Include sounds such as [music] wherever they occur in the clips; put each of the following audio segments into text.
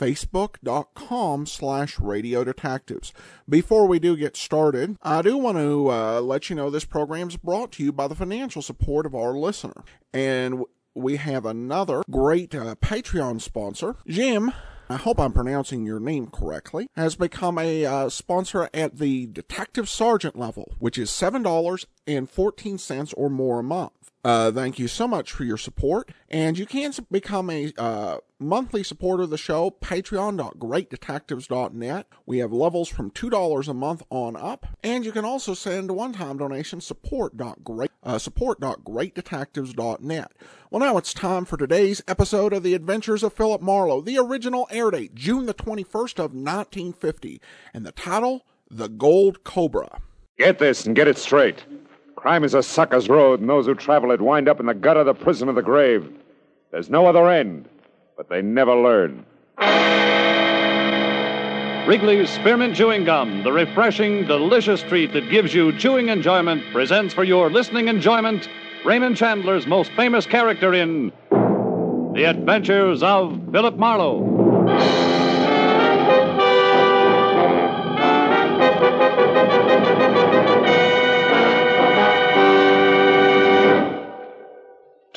facebook.com slash radio detectives. Before we do get started, I do want to uh, let you know this program is brought to you by the financial support of our listener. And we have another great uh, Patreon sponsor, Jim. I hope I'm pronouncing your name correctly, has become a uh, sponsor at the detective sergeant level, which is $7.14 or more a month. Uh, thank you so much for your support. And you can become a uh, monthly supporter of the show, patreon.greatdetectives.net. We have levels from $2 a month on up. And you can also send one-time donation, support.great, uh, support.greatdetectives.net. Well, now it's time for today's episode of The Adventures of Philip Marlowe. The original air date, June the 21st of 1950. And the title, The Gold Cobra. Get this and get it straight. Crime is a sucker's road, and those who travel it wind up in the gutter, the prison, or the grave. There's no other end, but they never learn. Wrigley's Spearmint Chewing Gum, the refreshing, delicious treat that gives you chewing enjoyment, presents for your listening enjoyment Raymond Chandler's most famous character in The Adventures of Philip Marlowe.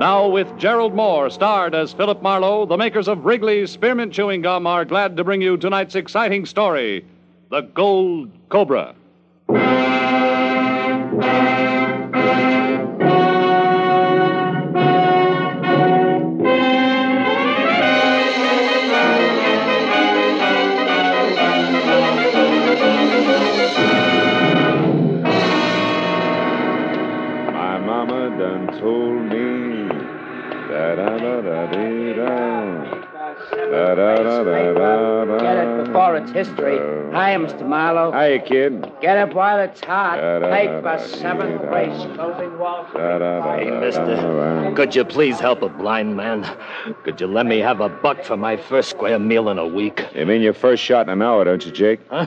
Now, with Gerald Mohr, starred as Philip Marlowe, the makers of Wrigley's Spearmint Chewing Gum are glad to bring you tonight's exciting story The Gold Cobra. Done told me. Da da da da dee da. Da da da da da da. Get it before it's history. Hi, Mr. Marlowe. Hiya, kid. Get up while it's hot. Paper, seventh dee-da. race, closing Wall. Hey, mister, could you please help a blind man? Could you let me have a buck for my first square meal in a week? You mean your first shot in an hour, don't you, Jake? Huh?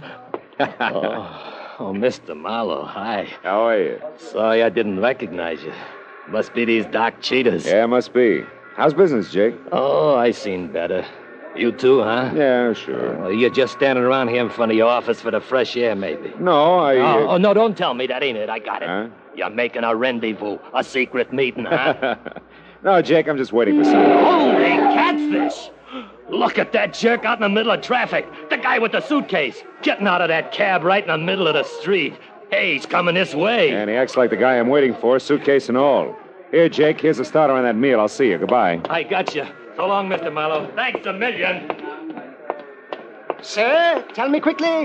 [laughs] oh, oh, Mr. Marlowe, hi. How are you? Sorry I didn't recognize you. Must be these dark cheetahs. Yeah, must be. How's business, Jake? Oh, I seen better. You too, huh? Yeah, sure. Well, you're just standing around here in front of your office for the fresh air, maybe. No, I. uh, Oh, oh, no, don't tell me that ain't it. I got it. Huh? You're making a rendezvous, a secret meeting, huh? [laughs] no, Jake, I'm just waiting for something. Holy catfish! Look at that jerk out in the middle of traffic. The guy with the suitcase. Getting out of that cab right in the middle of the street. Hey, he's coming this way. And he acts like the guy I'm waiting for, suitcase and all. Here, Jake, here's a starter on that meal. I'll see you. Goodbye. I got you. So long, Mr. Marlowe. Thanks a million. Sir, tell me quickly.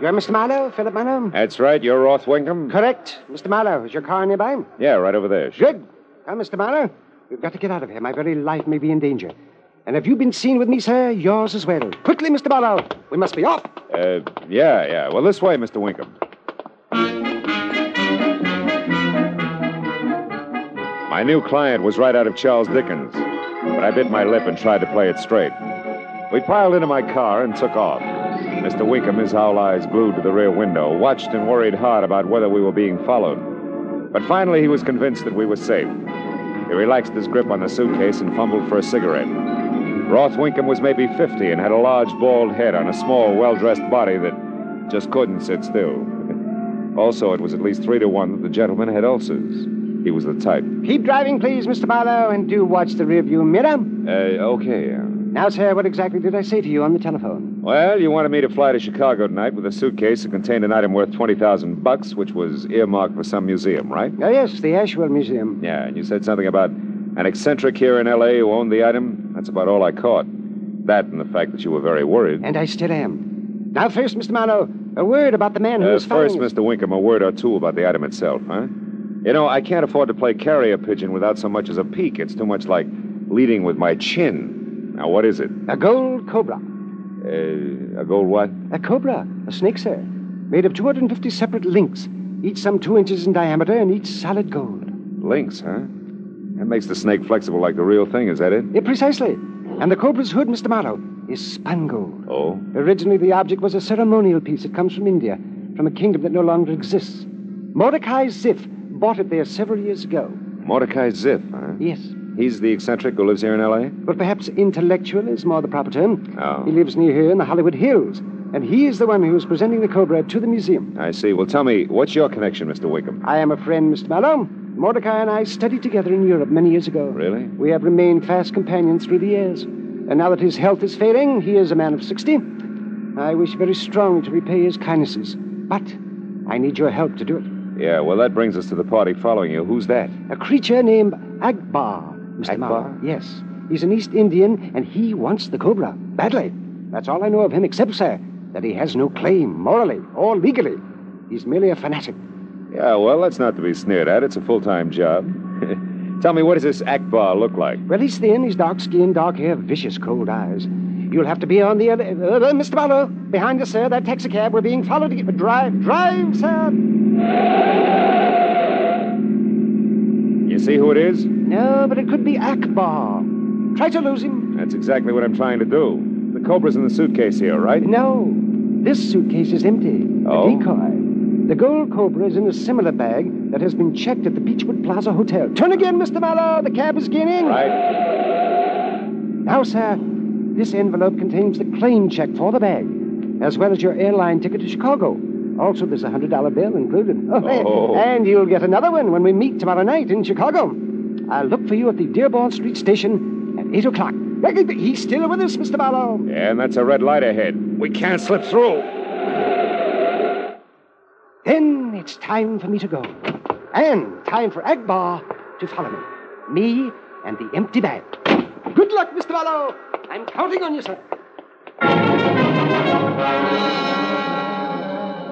You're Mr. Marlowe, Philip Marlowe? That's right. You're Roth Winkham? Correct. Mr. Marlowe, is your car nearby? Yeah, right over there. Good. Now, Mr. Marlowe, we've got to get out of here. My very life may be in danger. And have you've been seen with me, sir, yours as well. Quickly, Mr. Marlowe. We must be off. Uh, yeah, yeah. Well, this way, Mr. Winkham. My new client was right out of Charles Dickens, but I bit my lip and tried to play it straight. We piled into my car and took off. Mr. Winkham, his owl eyes glued to the rear window, watched and worried hard about whether we were being followed. But finally, he was convinced that we were safe. He relaxed his grip on the suitcase and fumbled for a cigarette. Roth Winkham was maybe 50 and had a large, bald head on a small, well dressed body that just couldn't sit still. [laughs] also, it was at least three to one that the gentleman had ulcers. He was the type. Keep driving, please, Mr. Marlowe, and do watch the rearview mirror. Uh, okay. Now, sir, what exactly did I say to you on the telephone? Well, you wanted me to fly to Chicago tonight with a suitcase that contained an item worth 20,000 bucks, which was earmarked for some museum, right? Oh, yes, the Ashwell Museum. Yeah, and you said something about An eccentric here in L.A. who owned the item? That's about all I caught. That and the fact that you were very worried. And I still am. Now, first, Mr. Marlowe, a word about the man who Uh, was first. Mr. Winkham, a word or two about the item itself, huh? You know, I can't afford to play carrier pigeon without so much as a peek. It's too much like leading with my chin. Now, what is it? A gold cobra. Uh, a gold what? A cobra, a snake, sir, made of 250 separate links, each some two inches in diameter and each solid gold. Links, huh? That makes the snake flexible like the real thing, is that it? Yeah, precisely. And the cobra's hood, Mr. Marlowe, is spun gold. Oh? Originally, the object was a ceremonial piece. It comes from India, from a kingdom that no longer exists. Mordecai Ziff bought it there several years ago. Mordecai Ziff, huh? Yes, He's the eccentric who lives here in L.A.? but perhaps intellectual is more the proper term. Oh. He lives near here in the Hollywood Hills, and he is the one who is presenting the cobra to the museum. I see. Well, tell me, what's your connection, Mr. Winkham? I am a friend, Mr. Marlowe. Mordecai and I studied together in Europe many years ago. Really? We have remained fast companions through the years. And now that his health is failing, he is a man of 60. I wish very strongly to repay his kindnesses. But I need your help to do it. Yeah, well, that brings us to the party following you. Who's that? A creature named Akbar, Mr. Akbar? Yes. He's an East Indian, and he wants the cobra. Badly. That's all I know of him, except, sir, that he has no claim, morally or legally. He's merely a fanatic. Yeah, well, that's not to be sneered at. It's a full time job. [laughs] tell me, what does this Akbar look like? Well, he's thin, he's dark skinned, dark hair, vicious cold eyes. You'll have to be on the other. Uh, uh, Mr. Marlowe, behind us, sir. That taxicab. We're being followed. To... Drive, drive, sir. You see who it is? No, but it could be Akbar. Try to lose him. That's exactly what I'm trying to do. The cobra's in the suitcase here, right? No, this suitcase is empty. Oh? A decoy. The gold cobra is in a similar bag that has been checked at the Beechwood Plaza Hotel. Turn again, Mr. Marlowe. The cab is gaining. Right. Now, sir, this envelope contains the claim check for the bag, as well as your airline ticket to Chicago. Also, there's a hundred dollar bill included. Oh. oh. And you'll get another one when we meet tomorrow night in Chicago. I'll look for you at the Dearborn Street station at eight o'clock. He's still with us, Mr. Marlowe. Yeah, and that's a red light ahead. We can't slip through. Then it's time for me to go. And time for Akbar to follow me. Me and the empty bag. Good luck, Mr. Marlowe. I'm counting on you, sir.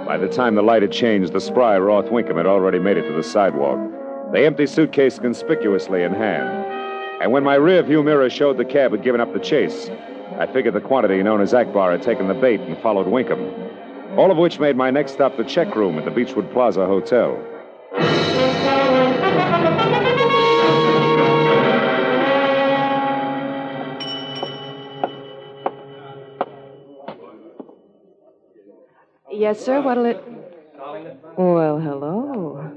By the time the light had changed, the spry Roth Winkham had already made it to the sidewalk, the empty suitcase conspicuously in hand. And when my rear view mirror showed the cab had given up the chase, I figured the quantity known as Akbar had taken the bait and followed Winkham. All of which made my next stop the check room at the Beechwood Plaza Hotel. Yes, sir. What'll it. Well, hello.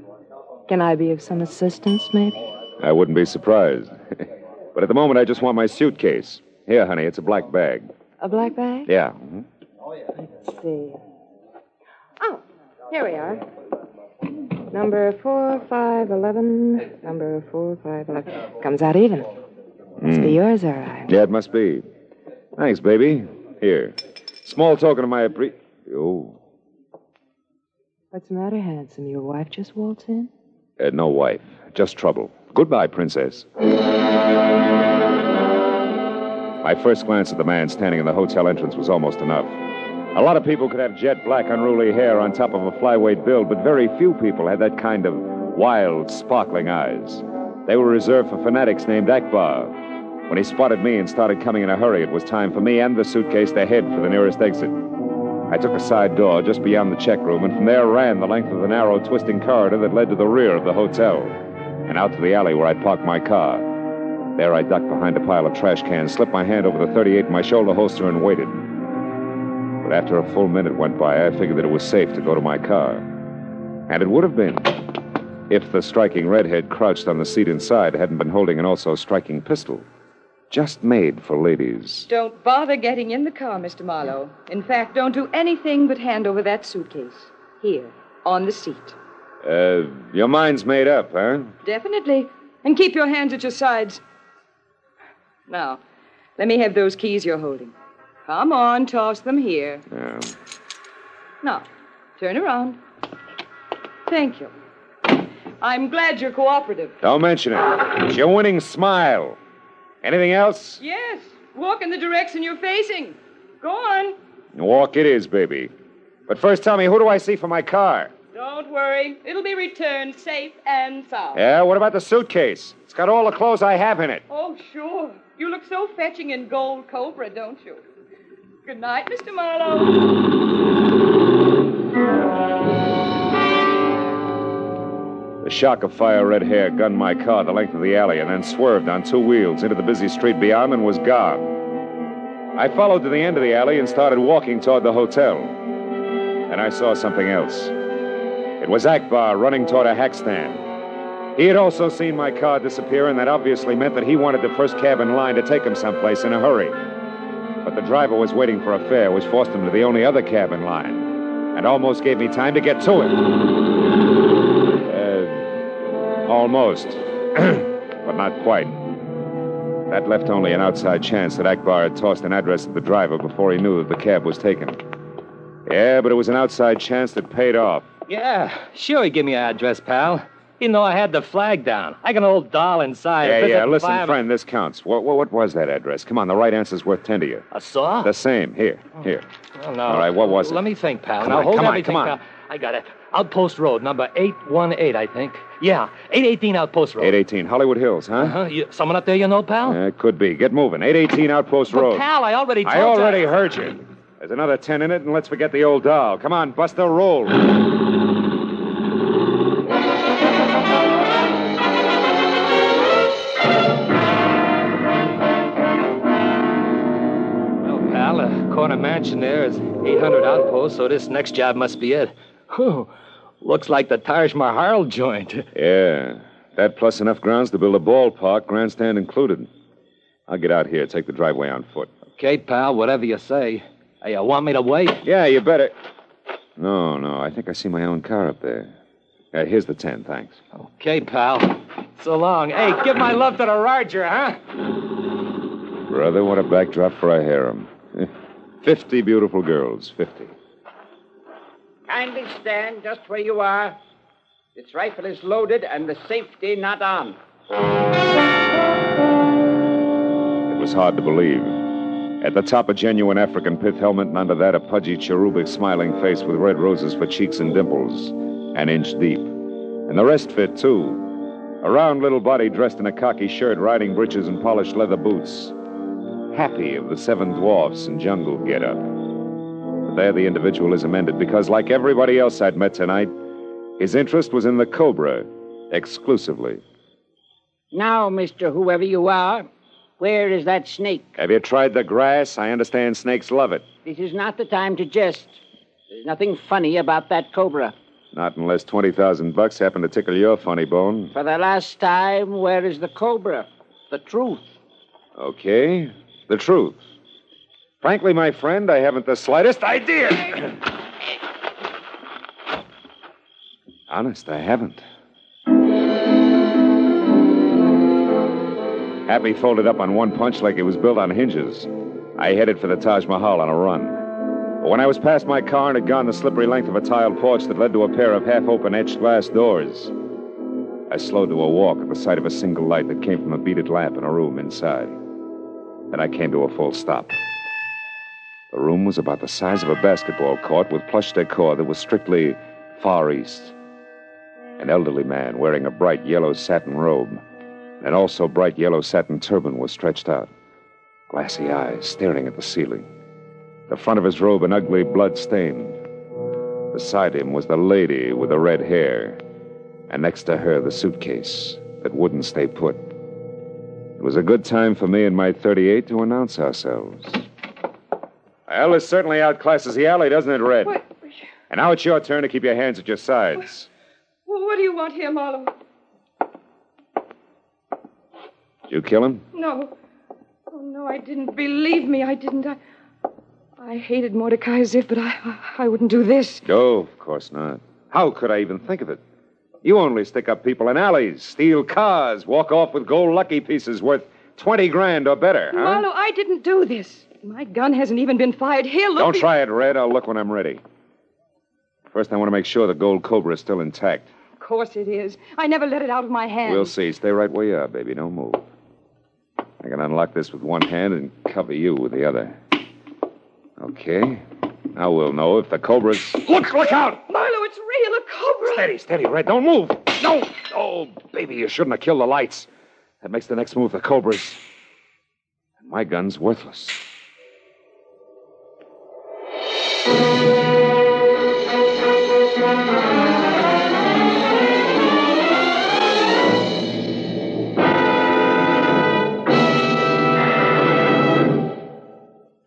Can I be of some assistance, maybe? I wouldn't be surprised. [laughs] but at the moment, I just want my suitcase. Here, honey, it's a black bag. A black bag? Yeah. mhm. Let's see. Oh, here we are. Number four, five, eleven. Number four, five, eleven. Comes out even. Must be yours, all right. Yeah, it must be. Thanks, baby. Here. Small token of my appre... Oh, What's the matter, handsome? Your wife just waltzed in? uh, no wife. Just trouble. Goodbye, princess. My first glance at the man standing in the hotel entrance was almost enough. A lot of people could have jet black, unruly hair on top of a flyweight build, but very few people had that kind of wild, sparkling eyes. They were reserved for fanatics named Akbar. When he spotted me and started coming in a hurry, it was time for me and the suitcase to head for the nearest exit. I took a side door just beyond the check room, and from there ran the length of the narrow, twisting corridor that led to the rear of the hotel and out to the alley where I'd parked my car. There I ducked behind a pile of trash cans, slipped my hand over the 38 in my shoulder holster, and waited. But after a full minute went by, I figured that it was safe to go to my car. And it would have been if the striking redhead crouched on the seat inside hadn't been holding an also striking pistol. Just made for ladies. Don't bother getting in the car, Mr. Marlowe. In fact, don't do anything but hand over that suitcase. Here, on the seat. Uh, your mind's made up, huh? Definitely. And keep your hands at your sides. Now, let me have those keys you're holding. Come on, toss them here. Yeah. Now, turn around. Thank you. I'm glad you're cooperative. Don't mention it. It's your winning smile. Anything else? Yes. Walk in the direction you're facing. Go on. Walk it is, baby. But first tell me, who do I see for my car? Don't worry. It'll be returned safe and sound. Yeah, what about the suitcase? It's got all the clothes I have in it. Oh, sure. You look so fetching in gold cobra, don't you? Good night, Mr. Marlowe. The shock of fire red hair gunned my car the length of the alley and then swerved on two wheels into the busy street beyond and was gone. I followed to the end of the alley and started walking toward the hotel. And I saw something else. It was Akbar running toward a hack stand. He had also seen my car disappear, and that obviously meant that he wanted the first cab in line to take him someplace in a hurry. But the driver was waiting for a fare, which forced him to the only other cab in line, and almost gave me time to get to it. Almost. [clears throat] but not quite. That left only an outside chance that Akbar had tossed an address to the driver before he knew that the cab was taken. Yeah, but it was an outside chance that paid off. Yeah, sure, he give me an address, pal. Even though I had the flag down. I got an old doll inside. Yeah, yeah. Listen, five- friend, this counts. What, what, what was that address? Come on, the right answer's worth ten to you. A saw? The same. Here, here. Oh, no. All right, what was it? Let me think, pal. Come now on, hold come on, come on. pal. I got it. Outpost Road, number 818, I think. Yeah, 818 Outpost Road. 818 Hollywood Hills, huh? Uh-huh. You, someone up there you know, pal? Yeah, it could be. Get moving. 818 Outpost But, Road. pal, I already told I already you. heard you. There's another ten in it, and let's forget the old doll. Come on, Buster, roll. Well, pal, a corner mansion there is 800 Outpost, so this next job must be it. Whew. Looks like the Taj Mahal joint. Yeah, that plus enough grounds to build a ballpark, grandstand included. I'll get out here, take the driveway on foot. Okay, pal, whatever you say. Hey, you want me to wait? Yeah, you better. No, no, I think I see my own car up there. Yeah, here's the ten, thanks. Okay, pal. So long. Hey, give my love to the Roger, huh? Brother, what a backdrop for a harem. [laughs] Fifty beautiful girls, fifty. Kindly stand just where you are. This rifle is loaded and the safety not on. It was hard to believe. At the top, a genuine African pith helmet, and under that, a pudgy, cherubic, smiling face with red roses for cheeks and dimples, an inch deep. And the rest fit, too. A round little body dressed in a khaki shirt, riding breeches, and polished leather boots. Happy of the seven dwarfs and jungle get-up. But there the individualism ended, because like everybody else I'd met tonight, his interest was in the Cobra, exclusively. Now, Mr. Whoever you are, where is that snake? Have you tried the grass? I understand snakes love it. This is not the time to jest. There's nothing funny about that cobra. Not unless 20,000 bucks happen to tickle your funny bone. For the last time, where is the cobra? The truth. Okay, the truth. Frankly, my friend, I haven't the slightest idea. Honest, I haven't. Happy folded up on one punch like it was built on hinges. I headed for the Taj Mahal on a run. But when I was past my car and had gone the slippery length of a tiled porch that led to a pair of half open etched glass doors, I slowed to a walk at the sight of a single light that came from a beaded lamp in a room inside. Then I came to a full stop. The room was about the size of a basketball court with plush decor that was strictly Far East. An elderly man wearing a bright yellow satin robe and also bright yellow satin turban was stretched out, glassy eyes staring at the ceiling. The front of his robe an ugly blood stain. Beside him was the lady with the red hair, and next to her the suitcase that wouldn't stay put. It was a good time for me and my 38 to announce ourselves. Well, this certainly outclasses the alley, doesn't it, Red? What? And now it's your turn to keep your hands at your sides. Well, what do you want here, Marlowe? Did you kill him? No. Oh, no, I didn't. Believe me, I didn't. I, I hated Mordecai as if, but I, I, I wouldn't do this. No, of course not. How could I even think of it? You only stick up people in alleys, steal cars, walk off with gold lucky pieces worth 20 grand or better, huh? Marlowe, I didn't do this. My gun hasn't even been fired. Here, look. Don't be- try it, Red. I'll look when I'm ready. First, I want to make sure the gold cobra is still intact. Of course it is. I never let it out of my hand. We'll see. Stay right where you are, baby. Don't move. I can unlock this with one hand and cover you with the other. Okay. Now we'll know if the cobra's. Look! Look out! Marlowe, it's real, a cobra. Steady, steady, Red. Don't move. No. Oh, baby, you shouldn't have killed the lights. That makes the next move the Cobra's. And my gun's worthless.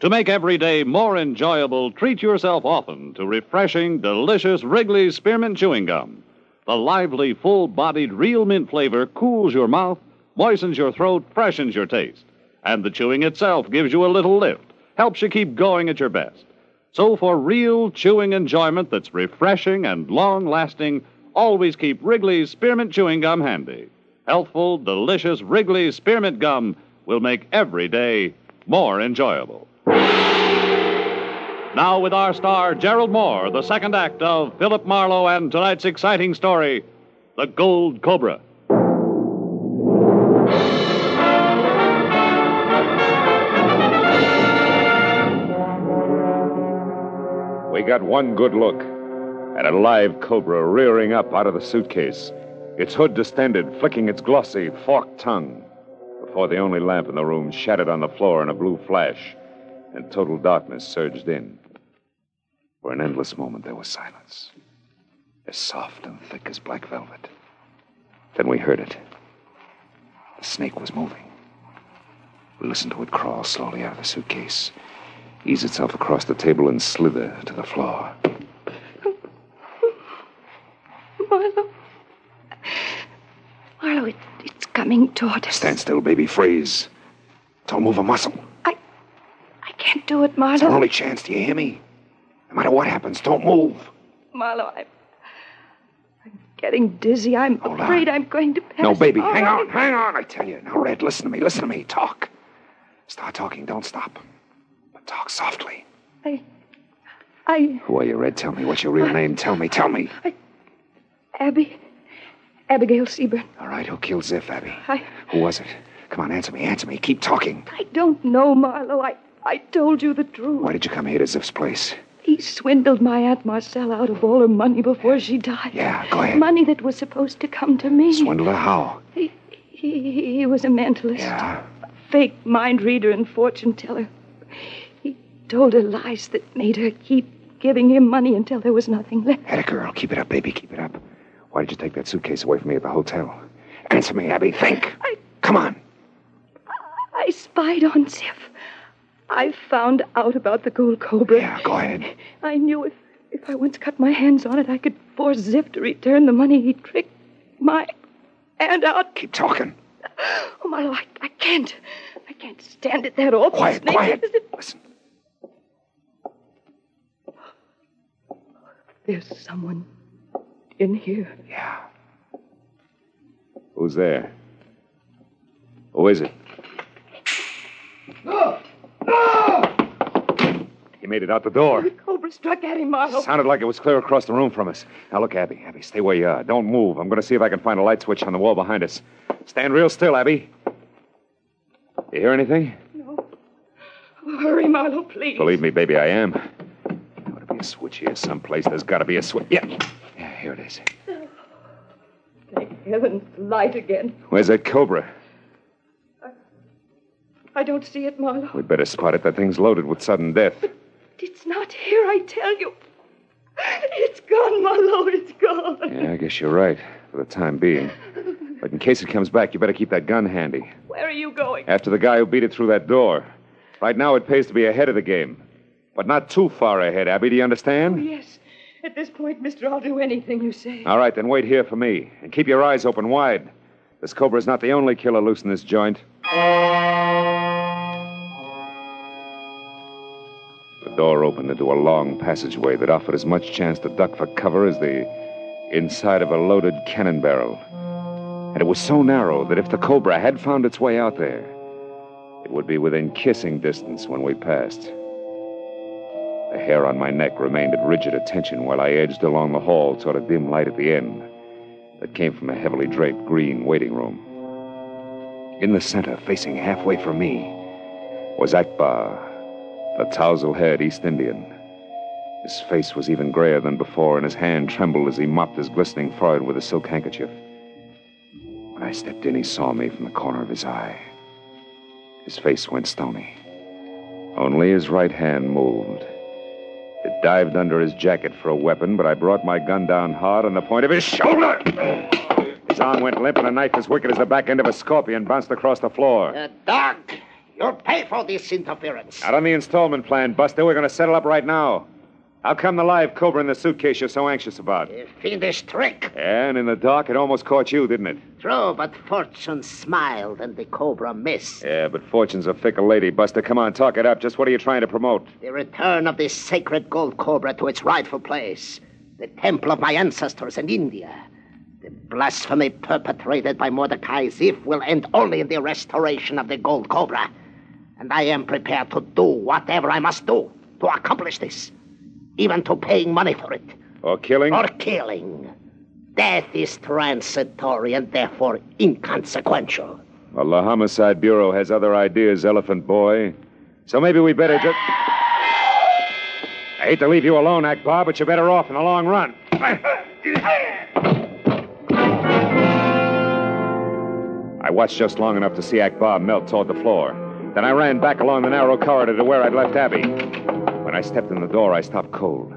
To make every day more enjoyable, treat yourself often to refreshing, delicious Wrigley's Spearmint Chewing Gum. The lively, full bodied, real mint flavor cools your mouth, moistens your throat, freshens your taste. And the chewing itself gives you a little lift, helps you keep going at your best. So, for real chewing enjoyment that's refreshing and long lasting, always keep Wrigley's Spearmint Chewing Gum handy. Healthful, delicious Wrigley's Spearmint Gum will make every day more enjoyable. Now, with our star, Gerald Mohr, the second act of Philip Marlowe and tonight's exciting story, The Gold Cobra. We got one good look at a live cobra rearing up out of the suitcase, its hood distended, flicking its glossy, forked tongue, before the only lamp in the room shattered on the floor in a blue flash, and total darkness surged in. For an endless moment, there was silence, as soft and thick as black velvet. Then we heard it. The snake was moving. We listened to it crawl slowly out of the suitcase, ease itself across the table, and slither to the floor. Marlowe. Marlowe, it, it's coming toward us. Stand still, baby. Freeze. Don't move a muscle. I can't do it, Marlowe. It's our only chance. Do you hear me? No matter what happens, don't move. Marlowe, I'm, I'm getting dizzy. I'm Hold afraid on. I'm going to pass. No, baby, out. hang on, hang on, I tell you. Now, Red, listen to me, listen to me. Talk. Start talking, don't stop. But talk softly. I, I, Who are you, Red? Tell me. What's your real name? Tell me, tell me. Abby, Abigail Seaburn. All right, who killed Ziff, Abby? I, Who was it? Come on, answer me, answer me. Keep talking. I don't know, Marlowe. I, I told you the truth. Why did you come here to Ziff's place? He swindled my Aunt Marcella out of all her money before she died. Yeah, go ahead. Money that was supposed to come to me. Swindler, how? He, he, he was a mentalist. Yeah. Fake mind reader and fortune teller. He told her lies that made her keep giving him money until there was nothing left. Had a girl. Keep it up, baby. Keep it up. Why did you take that suitcase away from me at the hotel? Answer me, Abby. Think. I- Come on. I spied on Ziff. I found out about the gold cobra. Yeah, go ahead. I knew if, if I once cut my hands on it, I could force Ziff to return the money he tricked my aunt out. Keep talking. Oh, Marlowe, I, I can't. I can't stand it that awful Quiet, snake. quiet. Listen. There's someone in here. Yeah. Who's there? Who is it? No! No! He made it out the door. The cobra struck at him, Marlowe. Sounded like it was clear across the room from us. Now look, Abby. Abby, stay where you are. Don't move. I'm going to see if I can find a light switch on the wall behind us. Stand real still, Abby. You hear anything? No. Oh, hurry, Marlowe, please. Believe me, baby, I am. There ought to be a switch here someplace. There's got to be a switch. Yeah. Yeah, here it is. Thank heavens, light again. Where's that cobra? I don't see it, Marlowe. We'd better spot it. That thing's loaded with sudden death. It's not here, I tell you. It's gone, Marlowe. It's gone. Yeah, I guess you're right, for the time being. But in case it comes back, you better keep that gun handy. Where are you going? After the guy who beat it through that door. Right now, it pays to be ahead of the game. But not too far ahead, Abby. Do you understand? Oh, yes. At this point, mister, I'll do anything you say. All right, then wait here for me. And keep your eyes open wide. This cobra's not the only killer loose in this joint. Door opened into a long passageway that offered as much chance to duck for cover as the inside of a loaded cannon barrel. And it was so narrow that if the cobra had found its way out there, it would be within kissing distance when we passed. The hair on my neck remained at rigid attention while I edged along the hall toward a dim light at the end. that came from a heavily draped green waiting room. In the center, facing halfway from me, was Akbar, the tousle haired East Indian. His face was even grayer than before, and his hand trembled as he mopped his glistening forehead with a silk handkerchief. When I stepped in, he saw me from the corner of his eye. His face went stony. Only his right hand moved. It dived under his jacket for a weapon, but I brought my gun down hard on the point of his shoulder. His arm went limp, and a knife as wicked as the back end of a scorpion bounced across the floor. Uh, Doc, you'll pay for this interference. Out on the installment plan, Buster. We're going to settle up right now. How come the live cobra in the suitcase you're so anxious about? A fiendish trick. And in the dark, it almost caught you, didn't it? True, but fortune smiled and the cobra missed. Yeah, but fortune's a fickle lady, Buster. Come on, talk it up. Just what are you trying to promote? The return of this sacred gold cobra to its rightful place. The temple of my ancestors in India. The blasphemy perpetrated by Mordecai Ziff will end only in the restoration of the gold cobra. And I am prepared to do whatever I must do to accomplish this. Even to paying money for it. Or killing? Or killing. Death is transitory and therefore inconsequential. Well, the Homicide Bureau has other ideas, Elephant Boy. So maybe we better just. I hate to leave you alone, Akbar, but you're better off in the long run. I watched just long enough to see Akbar melt toward the floor. Then I ran back along the narrow corridor to where I'd left Abby. When I stepped in the door, I stopped cold.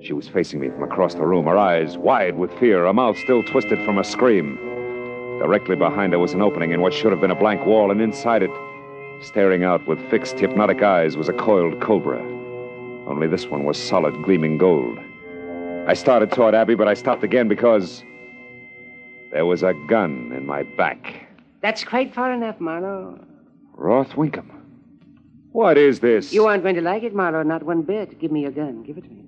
She was facing me from across the room, her eyes wide with fear, her mouth still twisted from a scream. Directly behind her was an opening in what should have been a blank wall, and inside it, staring out with fixed, hypnotic eyes, was a coiled cobra. Only this one was solid, gleaming gold. I started toward Abby, but I stopped again because there was a gun in my back. That's quite far enough, Marlowe. Roth Winkham. What is this? You aren't going to like it, Marlowe, not one bit. Give me your gun. Give it to me.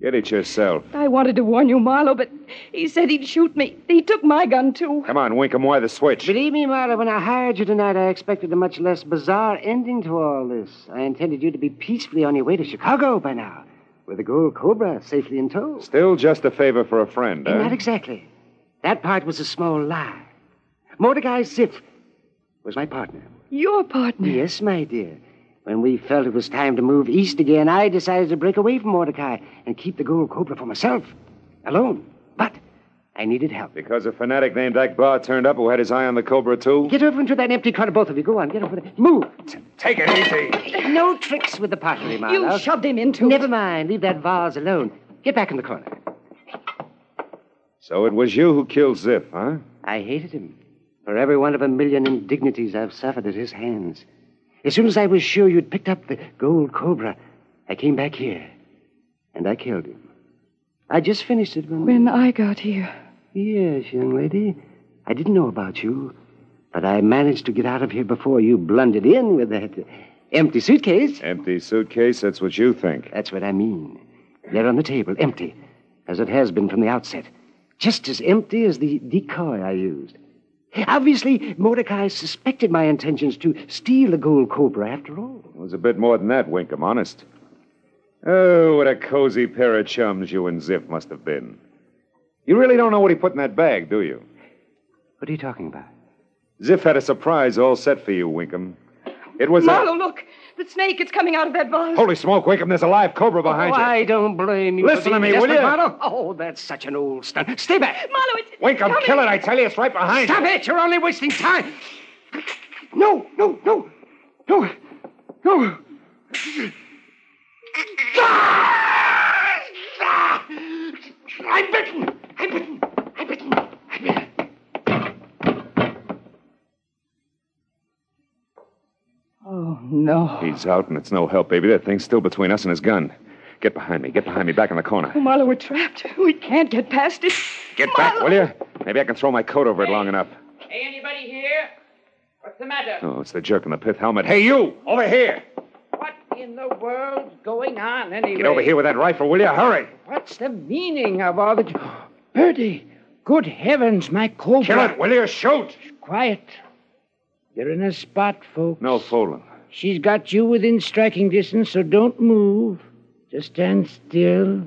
Get it yourself. I wanted to warn you, Marlowe, but he said he'd shoot me. He took my gun, too. Come on, Winkham, why the switch? Believe me, Marlowe, when I hired you tonight, I expected a much less bizarre ending to all this. I intended you to be peacefully on your way to Chicago by now, with the gold cobra safely in tow. Still just a favor for a friend, huh? Not exactly. That part was a small lie. Mordecai Ziff was my partner. Your partner? Yes, my dear. When we felt it was time to move east again, I decided to break away from Mordecai and keep the gold cobra for myself, alone. But I needed help. Because a fanatic named Akbar turned up who had his eye on the Cobra, too? Get over into that empty car, both of you. Go on, get over there. Move. Take it easy. No tricks with the pottery, Marlowe. You shoved him into Never mind. Leave that vase alone. Get back in the corner. So it was you who killed Ziff, huh? I hated him. For every one of a million indignities I've suffered at his hands. As soon as I was sure you'd picked up the gold cobra, I came back here. And I killed him. I just finished it when. When I got here. Yes, young lady. I didn't know about you. But I managed to get out of here before you blundered in with that empty suitcase. Empty suitcase? That's what you think. That's what I mean. There on the table, empty, as it has been from the outset. Just as empty as the decoy I used. Obviously, Mordecai suspected my intentions to steal the gold cobra after all. It was a bit more than that, Winkham, honest. Oh, what a cozy pair of chums you and Ziff must have been. You really don't know what he put in that bag, do you? What are you talking about? Ziff had a surprise all set for you, Winkham. It was Marlowe, a... look. The snake, it's coming out of that vase. Holy smoke, Winkham, there's a live cobra behind oh, you. I don't blame you. Listen to me, will desperate, you? Marlowe. Oh, that's such an old stunt. Stay back. Marlowe, it's. it's Winkham, coming. kill it, I tell you, it's right behind Stop you. it! You're only wasting time. No, no, no, no, no. I'm bitten. I'm bitten. I'm bitten. Oh, no. He's out, and it's no help, baby. That thing's still between us and his gun. Get behind me. Get behind me, back in the corner. Oh, Marlowe, we're trapped. We can't get past it. Get back, will you? Maybe I can throw my coat over it long enough. Hey, anybody here? What's the matter? Oh, it's the jerk in the pith helmet. Hey, you! Over here! What in the world's going on anyway? Get over here with that rifle, will you? Hurry! What's the meaning of all the. [gasps] Birdie! Good heavens, my cobra. Kill it, will you? Shoot! Quiet. You're in a spot, folks. No fooling. She's got you within striking distance, so don't move. Just stand still.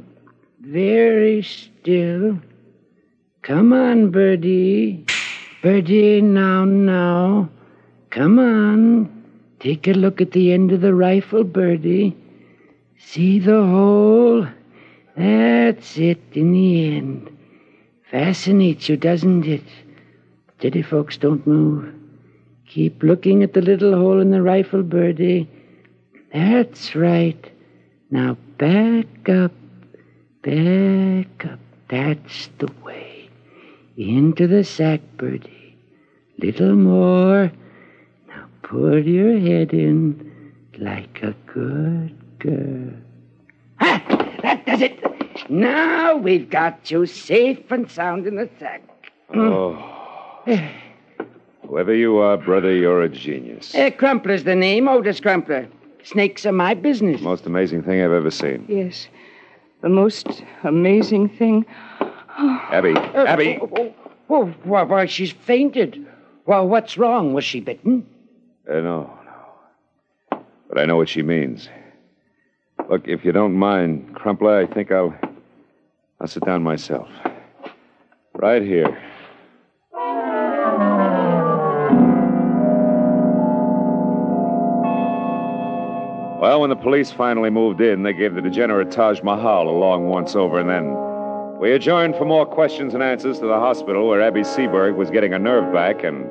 Very still. Come on, Birdie. Birdie, now, now. Come on. Take a look at the end of the rifle, Birdie. See the hole? That's it in the end. Fascinates you, doesn't it? Steady, folks, don't move. Keep looking at the little hole in the rifle, Birdie. That's right. Now back up, back up. That's the way. Into the sack, Birdie. Little more. Now put your head in like a good girl. Ha! That does it. Now we've got you safe and sound in the sack. Oh. [sighs] Eh. Whoever you are, brother, you're a genius. Uh, Crumpler's the name, Otis Crumpler. Snakes are my business. Most amazing thing I've ever seen. Yes. The most amazing thing. Abby, Abby. Oh, oh, oh, why, why, she's fainted. Well, what's wrong? Was she bitten? Uh, no, no. But I know what she means. Look, if you don't mind, Crumpler, I think I'll. I'll sit down myself. Right here. When the police finally moved in, they gave the degenerate Taj Mahal a long once over, and then we adjourned for more questions and answers to the hospital where Abby Seberg was getting a nerve back and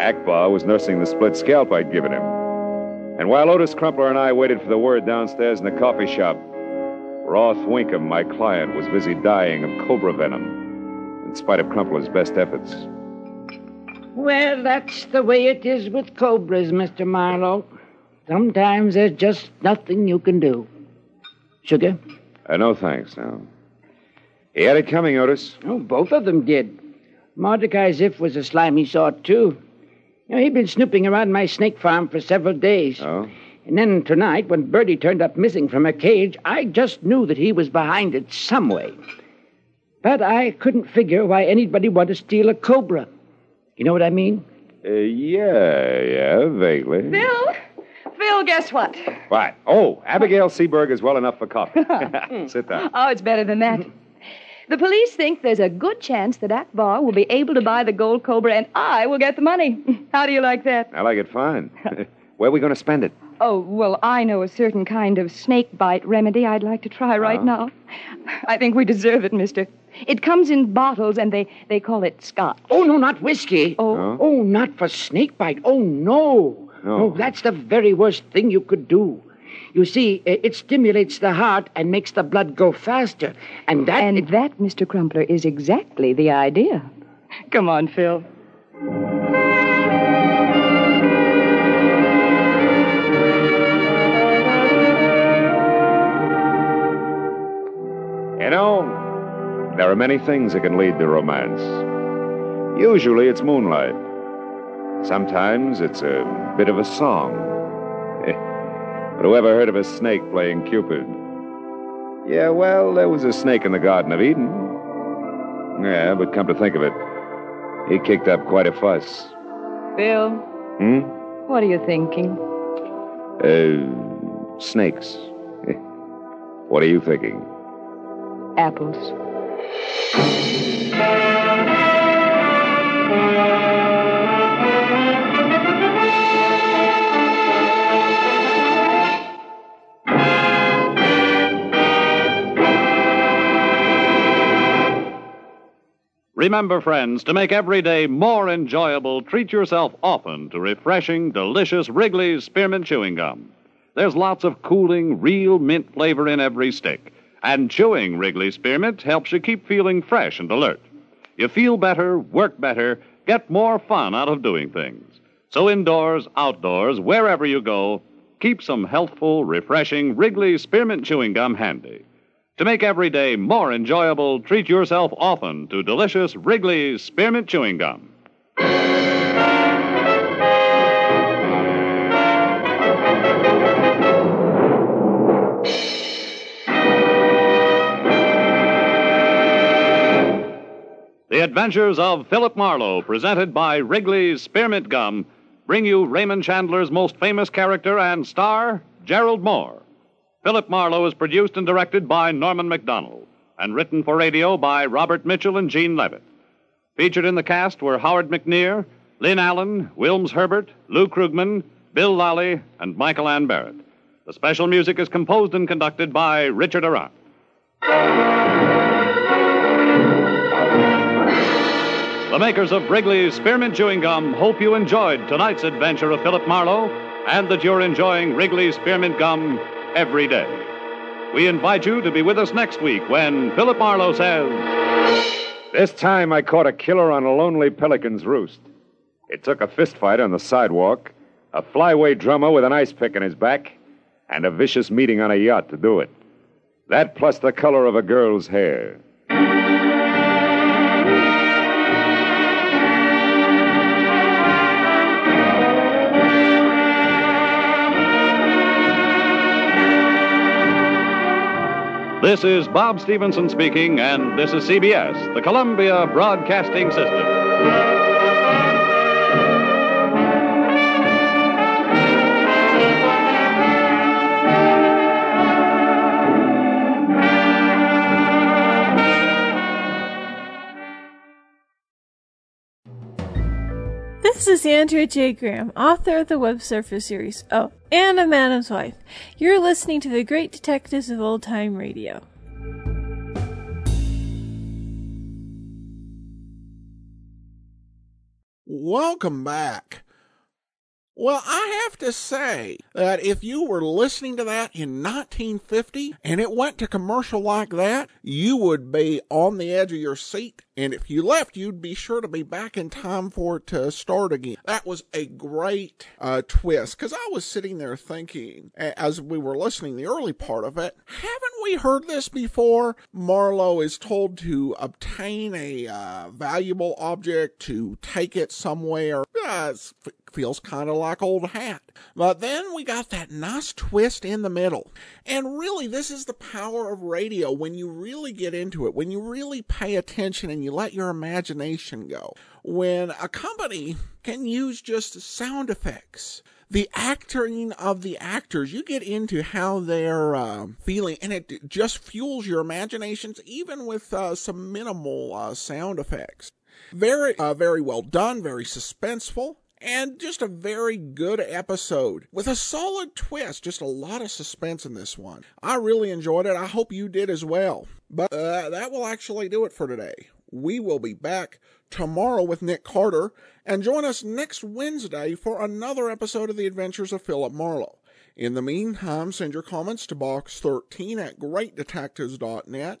Akbar was nursing the split scalp I'd given him. And while Otis Crumpler and I waited for the word downstairs in the coffee shop, Roth Winkham, my client, was busy dying of cobra venom, in spite of Crumpler's best efforts. Well, that's the way it is with cobras, Mr. Marlowe. Sometimes there's just nothing you can do. Sugar? Uh, no thanks, no. He had it coming, Otis. Oh, both of them did. Mordecai Ziff was a slimy sort, too. You know, he'd been snooping around my snake farm for several days. Oh? And then tonight, when Bertie turned up missing from her cage, I just knew that he was behind it some way. But I couldn't figure why anybody would to steal a cobra. You know what I mean? Uh, yeah, yeah, vaguely. Phil? Phil, guess what? What? Oh, Abigail Seaberg is well enough for coffee. [laughs] [laughs] Sit down. Oh, it's better than that. The police think there's a good chance that Akbar will be able to buy the gold cobra and I will get the money. [laughs] How do you like that? I like it fine. Where are we going to spend it? Oh, well, I know a certain kind of snake bite remedy I'd like to try right Oh. now. I think we deserve it, mister. It comes in bottles and they, they call it scotch. Oh, no, not whiskey. Oh. Oh, not for snake bite. Oh, no. No. Oh, that's the very worst thing you could do. You see, eh, it stimulates the heart and makes the blood go faster. And that. And that, Mr. Crumpler, is exactly the idea. Come on, Phil. You know, there are many things that can lead to romance. Usually it's moonlight. Sometimes it's a bit of a song. [laughs] but whoever heard of a snake playing Cupid? Yeah, well, there was a snake in the Garden of Eden. Yeah, but come to think of it, he kicked up quite a fuss. Phil, Hmm? what are you thinking? Uh, snakes. [laughs] what are you thinking? Apples. Remember, friends, to make every day more enjoyable, treat yourself often to refreshing, delicious Wrigley's Spearmint Chewing Gum. There's lots of cooling, real mint flavor in every stick, and chewing Wrigley's Spearmint helps you keep feeling fresh and alert. You feel better, work better, get more fun out of doing things. So, indoors, outdoors, wherever you go, keep some healthful, refreshing Wrigley's Spearmint Chewing Gum handy. To make every day more enjoyable, treat yourself often to delicious Wrigley's Spearmint Chewing Gum. The Adventures of Philip Marlowe, presented by Wrigley's Spearmint Gum, bring you Raymond Chandler's most famous character and star, Gerald Mohr. Philip Marlowe is produced and directed by Norman Macdonnell and written for radio by Robert Mitchell and Gene Levitt. Featured in the cast were Howard McNear, Lynn Allen, Wilms Herbert, Lou Krugman, Bill Lally, and Michael Ann Barrett. The special music is composed and conducted by Richard Aurandt. The makers of Wrigley's Spearmint Chewing Gum hope you enjoyed tonight's adventure of Philip Marlowe and that you're enjoying Wrigley's Spearmint Gum every day. We invite you to be with us next week when Philip Marlowe says. This time I caught a killer on a lonely pelican's roost. It took a fistfight on the sidewalk, a flyway drummer with an ice pick in his back, and a vicious meeting on a yacht to do it. That plus the color of a girl's hair. This is Bob Stevenson speaking, and this is CBS, the Columbia Broadcasting System. Is Andrea J. Graham, author of the Web Surfer series. Oh, and a Madam's Wife. You're listening to the Great Detectives of Old Time Radio. Welcome back. Well, I have to say that if you were listening to that in 1950 and it went to commercial like that, you would be on the edge of your seat. And if you left, you'd be sure to be back in time for it to start again. That was a great uh, twist because I was sitting there thinking as we were listening the early part of it, haven't we heard this before? Marlowe is told to obtain a uh, valuable object to take it somewhere. Uh, feels kind of like old hat. But then we got that nice twist in the middle. And really, this is the power of radio when you really get into it, when you really pay attention and you let your imagination go. When a company can use just sound effects the acting of the actors, you get into how they're uh, feeling, and it just fuels your imaginations, even with uh, some minimal uh, sound effects. Very, uh, very well done, very suspenseful, and just a very good episode with a solid twist. Just a lot of suspense in this one. I really enjoyed it. I hope you did as well. But uh, that will actually do it for today. We will be back tomorrow with Nick Carter and join us next Wednesday for another episode of The Adventures of Philip Marlowe. In the meantime, send your comments to box13 at greatdetectives.net.